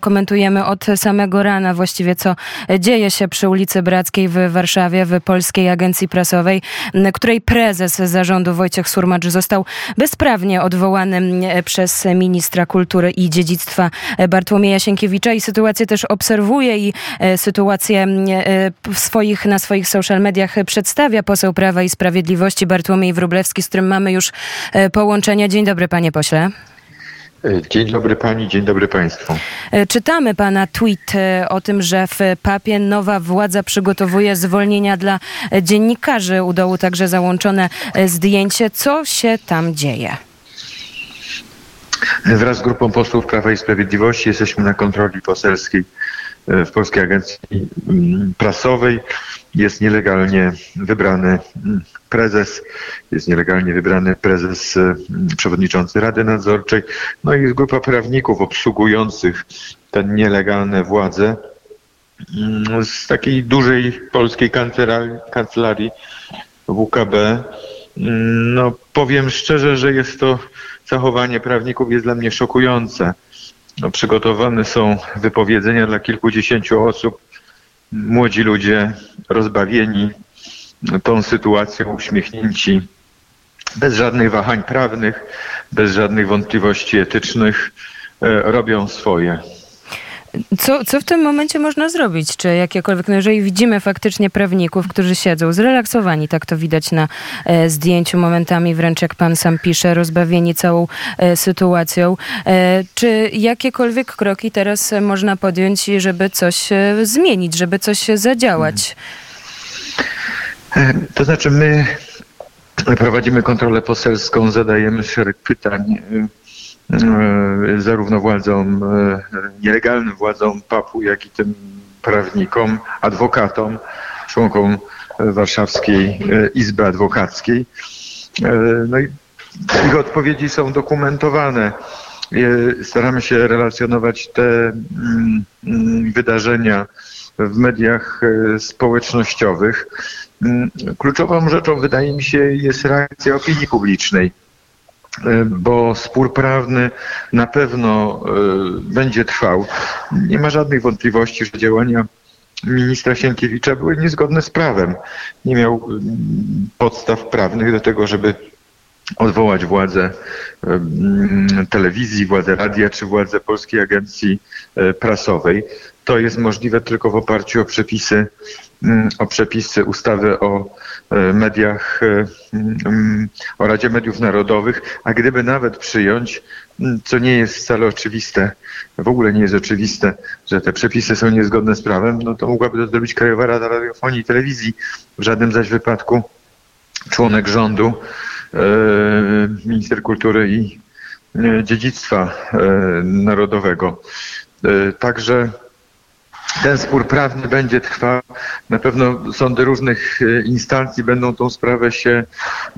Komentujemy od samego rana właściwie, co dzieje się przy ulicy Brackiej w Warszawie, w Polskiej Agencji Prasowej, której prezes zarządu Wojciech Surmacz został bezprawnie odwołany przez ministra kultury i dziedzictwa Bartłomieja Sienkiewicza i sytuację też obserwuje i e, sytuację w swoich, na swoich social mediach przedstawia poseł Prawa i Sprawiedliwości Bartłomiej Wróblewski, z którym mamy już e, połączenie. Dzień dobry panie pośle. Dzień dobry pani, dzień dobry państwu. E, czytamy pana tweet e, o tym, że w papie nowa władza przygotowuje zwolnienia dla dziennikarzy. U dołu także załączone e, zdjęcie. Co się tam dzieje? Wraz z grupą posłów Prawa i Sprawiedliwości jesteśmy na kontroli poselskiej w Polskiej Agencji mm, Prasowej. Jest nielegalnie wybrany mm, prezes, jest nielegalnie wybrany prezes mm, przewodniczący Rady Nadzorczej, no i jest grupa prawników obsługujących te nielegalne władze z takiej dużej polskiej kancelarii, WKB. No powiem szczerze, że jest to zachowanie prawników jest dla mnie szokujące. No, przygotowane są wypowiedzenia dla kilkudziesięciu osób. Młodzi ludzie rozbawieni tą sytuacją, uśmiechnięci, bez żadnych wahań prawnych, bez żadnych wątpliwości etycznych, e, robią swoje. Co, co w tym momencie można zrobić? Czy jakiekolwiek, no jeżeli widzimy faktycznie prawników, którzy siedzą zrelaksowani, tak to widać na e, zdjęciu momentami, wręcz jak pan sam pisze, rozbawieni całą e, sytuacją. E, czy jakiekolwiek kroki teraz można podjąć, żeby coś e, zmienić, żeby coś zadziałać? E, to znaczy my prowadzimy kontrolę poselską, zadajemy szereg pytań E, zarówno władzom, e, nielegalnym władzom PAP-u, jak i tym prawnikom, adwokatom, członkom Warszawskiej e, Izby Adwokackiej. No i ich odpowiedzi są dokumentowane. Staramy się relacjonować te mm, mm, wydarzenia w mediach społecznościowych. Mm, kluczową rzeczą, wydaje mi się, jest reakcja opinii publicznej. E, bo spór prawny na pewno e, będzie trwał. Nie ma żadnych wątpliwości, że działania ministra Sienkiewicza były niezgodne z prawem. Nie miał mm, podstaw prawnych do tego, żeby odwołać władzę telewizji, władzę radia czy władzę Polskiej Agencji e, Prasowej. To jest możliwe tylko w oparciu o przepisy, mm, o przepisy ustawy o e, mediach, e, mm, o Radzie Mediów Narodowych, a gdyby nawet przyjąć, mm, co nie jest wcale oczywiste, w ogóle nie jest oczywiste, że te przepisy są niezgodne z prawem, no to mogłaby to zrobić Krajowa Rada Radiofonii i Telewizji. W żadnym zaś wypadku członek rządu, minister kultury i dziedzictwa narodowego. Także ten spór prawny będzie trwał. Na pewno sądy różnych e, instancji będą tą sprawę się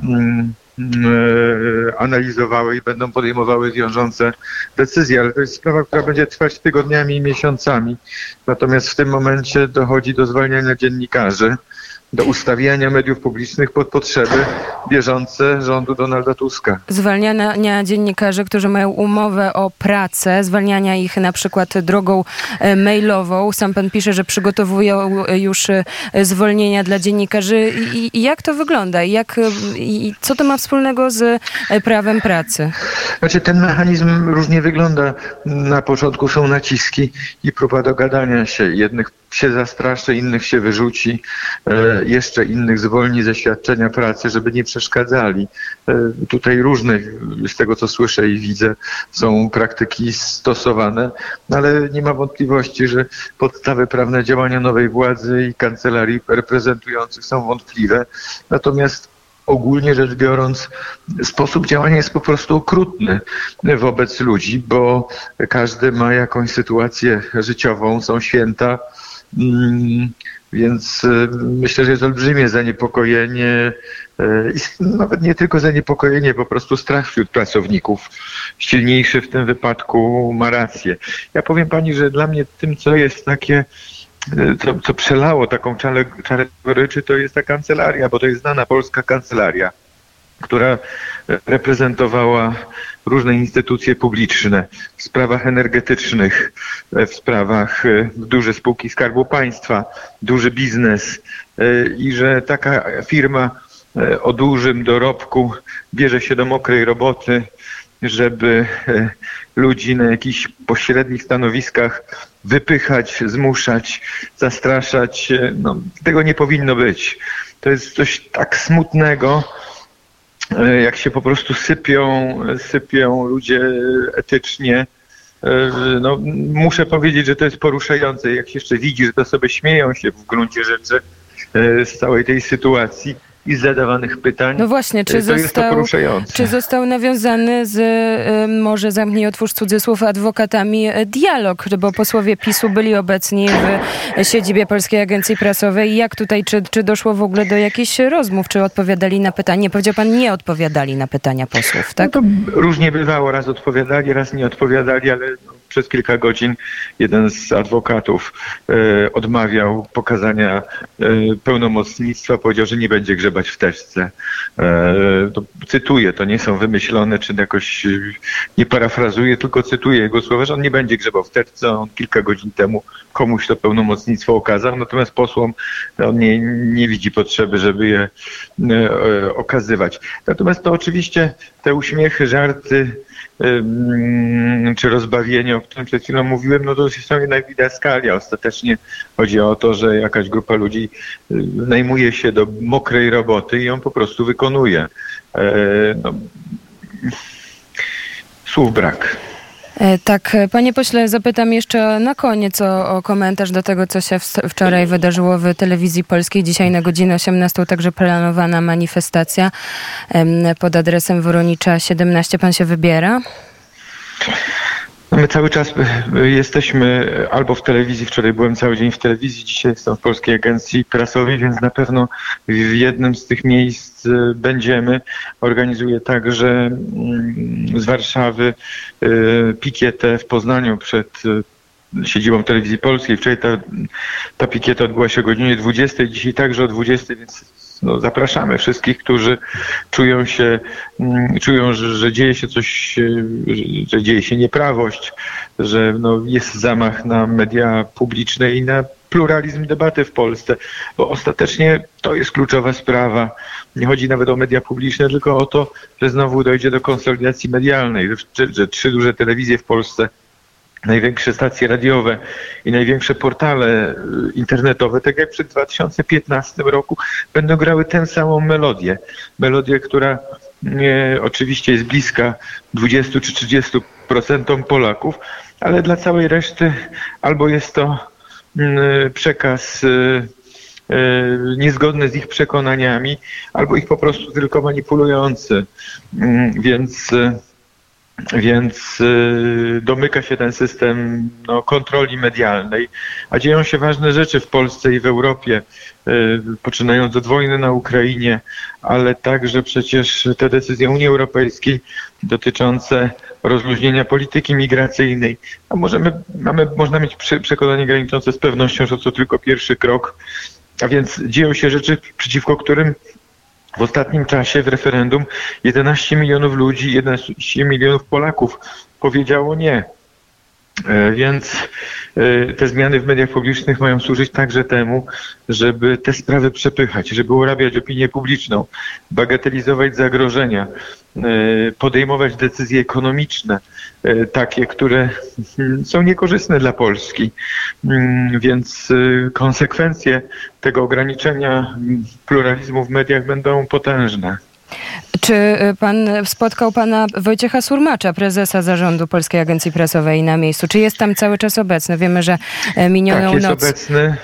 mm, e, analizowały i będą podejmowały wiążące decyzje, ale to jest sprawa, która będzie trwać tygodniami i miesiącami. Natomiast w tym momencie dochodzi do zwalniania dziennikarzy do ustawiania mediów publicznych pod potrzeby bieżące rządu Donalda Tuska. Zwalniania dziennikarzy, którzy mają umowę o pracę, zwalniania ich na przykład drogą e, mailową. Sam pan pisze, że przygotowują już e, zwolnienia dla dziennikarzy. I, i jak to wygląda? Jak, i co to ma wspólnego z e, prawem pracy? Znaczy ten mechanizm różnie wygląda. Na początku są naciski i próba dogadania się. Jednych się zastraszy, innych się wyrzuci, e, jeszcze innych zwolni ze świadczenia pracy, żeby nie przeszkadzali. E, tutaj różne, z tego co słyszę i widzę, są praktyki stosowane, no ale nie ma wątpliwości, że podstawy prawne działania nowej władzy i kancelarii reprezentujących są wątpliwe. Natomiast ogólnie rzecz biorąc, sposób działania jest po prostu okrutny wobec ludzi, bo każdy ma jakąś sytuację życiową, są święta, więc y, myślę, że jest olbrzymie zaniepokojenie, y, nawet nie tylko zaniepokojenie, po prostu strach wśród pracowników. Silniejszy w tym wypadku ma rację. Ja powiem pani, że dla mnie tym, co jest takie, y, co, co przelało taką czarę, czarę goryczy, to jest ta kancelaria, bo to jest znana polska kancelaria która reprezentowała różne instytucje publiczne w sprawach energetycznych, w sprawach duże spółki Skarbu Państwa, duży biznes i że taka firma o dużym dorobku bierze się do mokrej roboty, żeby ludzi na jakichś pośrednich stanowiskach wypychać, zmuszać, zastraszać. No, tego nie powinno być. To jest coś tak smutnego, e, jak się po prostu sypią, sypią ludzie etycznie. E, no, muszę powiedzieć, że to jest poruszające. Jak się jeszcze widzi, że to sobie śmieją się w gruncie rzeczy e, z całej tej sytuacji i zadawanych pytań. No właśnie, czy, został, czy został nawiązany z, może zamknij otwórz cudzysłów, adwokatami dialog, bo posłowie PiSu byli obecni w siedzibie Polskiej Agencji Prasowej. Jak tutaj, czy, czy doszło w ogóle do jakichś rozmów, czy odpowiadali na pytania? Powiedział pan, nie odpowiadali na pytania posłów, tak? No różnie bywało, raz odpowiadali, raz nie odpowiadali, ale przez kilka godzin jeden z adwokatów e, odmawiał pokazania e, pełnomocnictwa, powiedział, że nie będzie grzebać w teczce. E, cytuję, to nie są wymyślone, czy jakoś nie parafrazuję, tylko cytuję jego słowa, że on nie będzie grzebał w teczce. On kilka godzin temu komuś to pełnomocnictwo okazał, natomiast posłom on nie, nie widzi potrzeby, żeby je okazywać. Natomiast to oczywiście te uśmiechy, żarty, czy rozbawienie, którym przed chwilą mówiłem, no to są jednak didaskalia. Ostatecznie chodzi o to, że jakaś grupa ludzi najmuje się do mokrej roboty i ją po prostu wykonuje. E, no, słów brak. E, tak, panie pośle, zapytam jeszcze na koniec o, o, komentarz do tego, co się wczoraj wydarzyło w telewizji polskiej. Dzisiaj na godzinę 18 także planowana manifestacja pod adresem Woronicza 17. Pan się wybiera? My cały czas e, jesteśmy albo w telewizji, wczoraj byłem cały dzień w telewizji, dzisiaj jestem w Polskiej Agencji Prasowej, więc na pewno w jednym z tych miejsc e, będziemy. Organizuję także mm, z Warszawy e, pikietę w Poznaniu przed siedzibą telewizji polskiej. Wczoraj ta, ta pikieta odbyła się o godzinie 20, dzisiaj także o 20, więc no, zapraszamy wszystkich, którzy czują się, mm, czują, że, że dzieje się coś, że, że dzieje się nieprawość, że no, jest zamach na media publiczne i na pluralizm debaty w Polsce, bo ostatecznie to jest kluczowa sprawa. Nie chodzi nawet o media publiczne, tylko o to, że znowu dojdzie do konsolidacji medialnej, że, że trzy duże telewizje w Polsce największe stacje radiowe i największe portale y, internetowe, tak jak przed 2015 roku, będą grały tę samą melodię. Melodię, która nie, oczywiście jest bliska 20 czy 30 procentom Polaków, ale dla całej reszty albo jest to przekaz y, y, niezgodny z ich przekonaniami, albo ich po prostu tylko manipulujący. Mm, więc więc y, domyka się ten system no, kontroli medialnej, a dzieją się ważne rzeczy w Polsce i w Europie, y, poczynając od wojny na Ukrainie, ale także przecież te decyzje Unii Europejskiej dotyczące rozluźnienia polityki migracyjnej. A możemy, mamy, można mieć przekonanie graniczące z pewnością, że to tylko pierwszy krok, a więc dzieją się rzeczy, przeciwko którym w ostatnim czasie w referendum 11 milionów ludzi, 11 milionów Polaków powiedziało nie. E, więc e, te zmiany w mediach publicznych mają służyć także temu, żeby te sprawy przepychać, żeby urabiać opinię publiczną, bagatelizować zagrożenia, e, podejmować decyzje ekonomiczne, takie, które są niekorzystne dla Polski. Mm, więc konsekwencje tego ograniczenia pluralizmu w mediach będą potężne. Czy y, pan spotkał pana Wojciecha Surmacza, prezesa zarządu Polskiej Agencji Prasowej na miejscu? Czy jest tam cały czas obecny? Wiemy, że e, minioną tak, jest noc... obecny.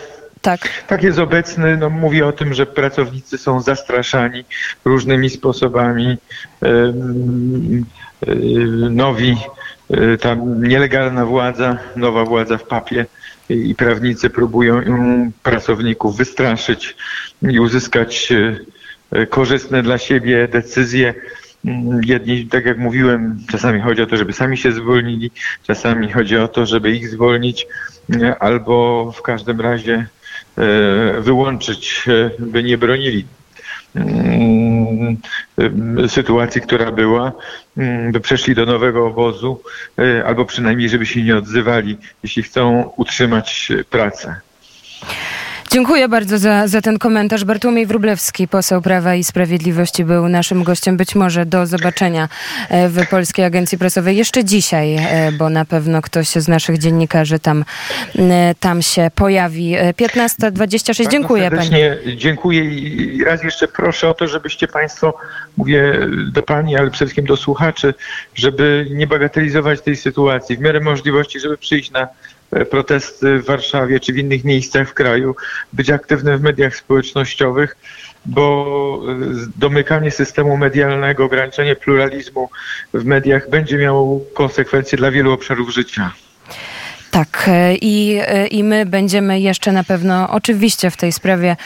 Tak. tak jest obecny. No, mówi o tym, że pracownicy są zastraszani różnymi sposobami. Nowi, y, ta nielegalna władza, nowa władza w papie i prawnicy próbują pracowników wystraszyć i uzyskać E, korzystne dla siebie decyzje. Mm, jedni, tak jak mówiłem, czasami chodzi o to, żeby sami się zwolnili, czasami chodzi o to, żeby ich zwolnić, albo w każdym razie e, wyłączyć, e, by nie bronili mm, sytuacji, która była, mm, by przeszli do nowego obozu, albo przynajmniej, żeby się nie odzywali, jeśli chcą utrzymać pracę. Dziękuję bardzo za, za ten komentarz. Bartłomiej Wróblewski, poseł Prawa i Sprawiedliwości, był naszym gościem. Być może do zobaczenia e, w Polskiej Agencji Prasowej jeszcze dzisiaj, e, bo na pewno ktoś z naszych dziennikarzy tam, e, tam się pojawi. 15.26. Dziękuję pani. Dziękuję i raz jeszcze proszę o to, żebyście Państwo, mówię do Pani, ale przede wszystkim do słuchaczy, żeby nie bagatelizować tej sytuacji. W miarę możliwości, żeby przyjść na protesty w Warszawie czy w innych miejscach w kraju, być aktywnym w mediach społecznościowych, bo e, domykanie systemu medialnego, ograniczenie pluralizmu w mediach będzie miało konsekwencje dla wielu obszarów życia. Tak, e, i, i my będziemy jeszcze na pewno oczywiście w tej sprawie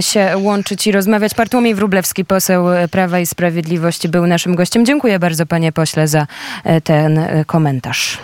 się łączyć i rozmawiać. Bartłomiej Wróblewski, poseł Prawa i Sprawiedliwości, był naszym gościem. Dziękuję bardzo, panie pośle, za ten komentarz.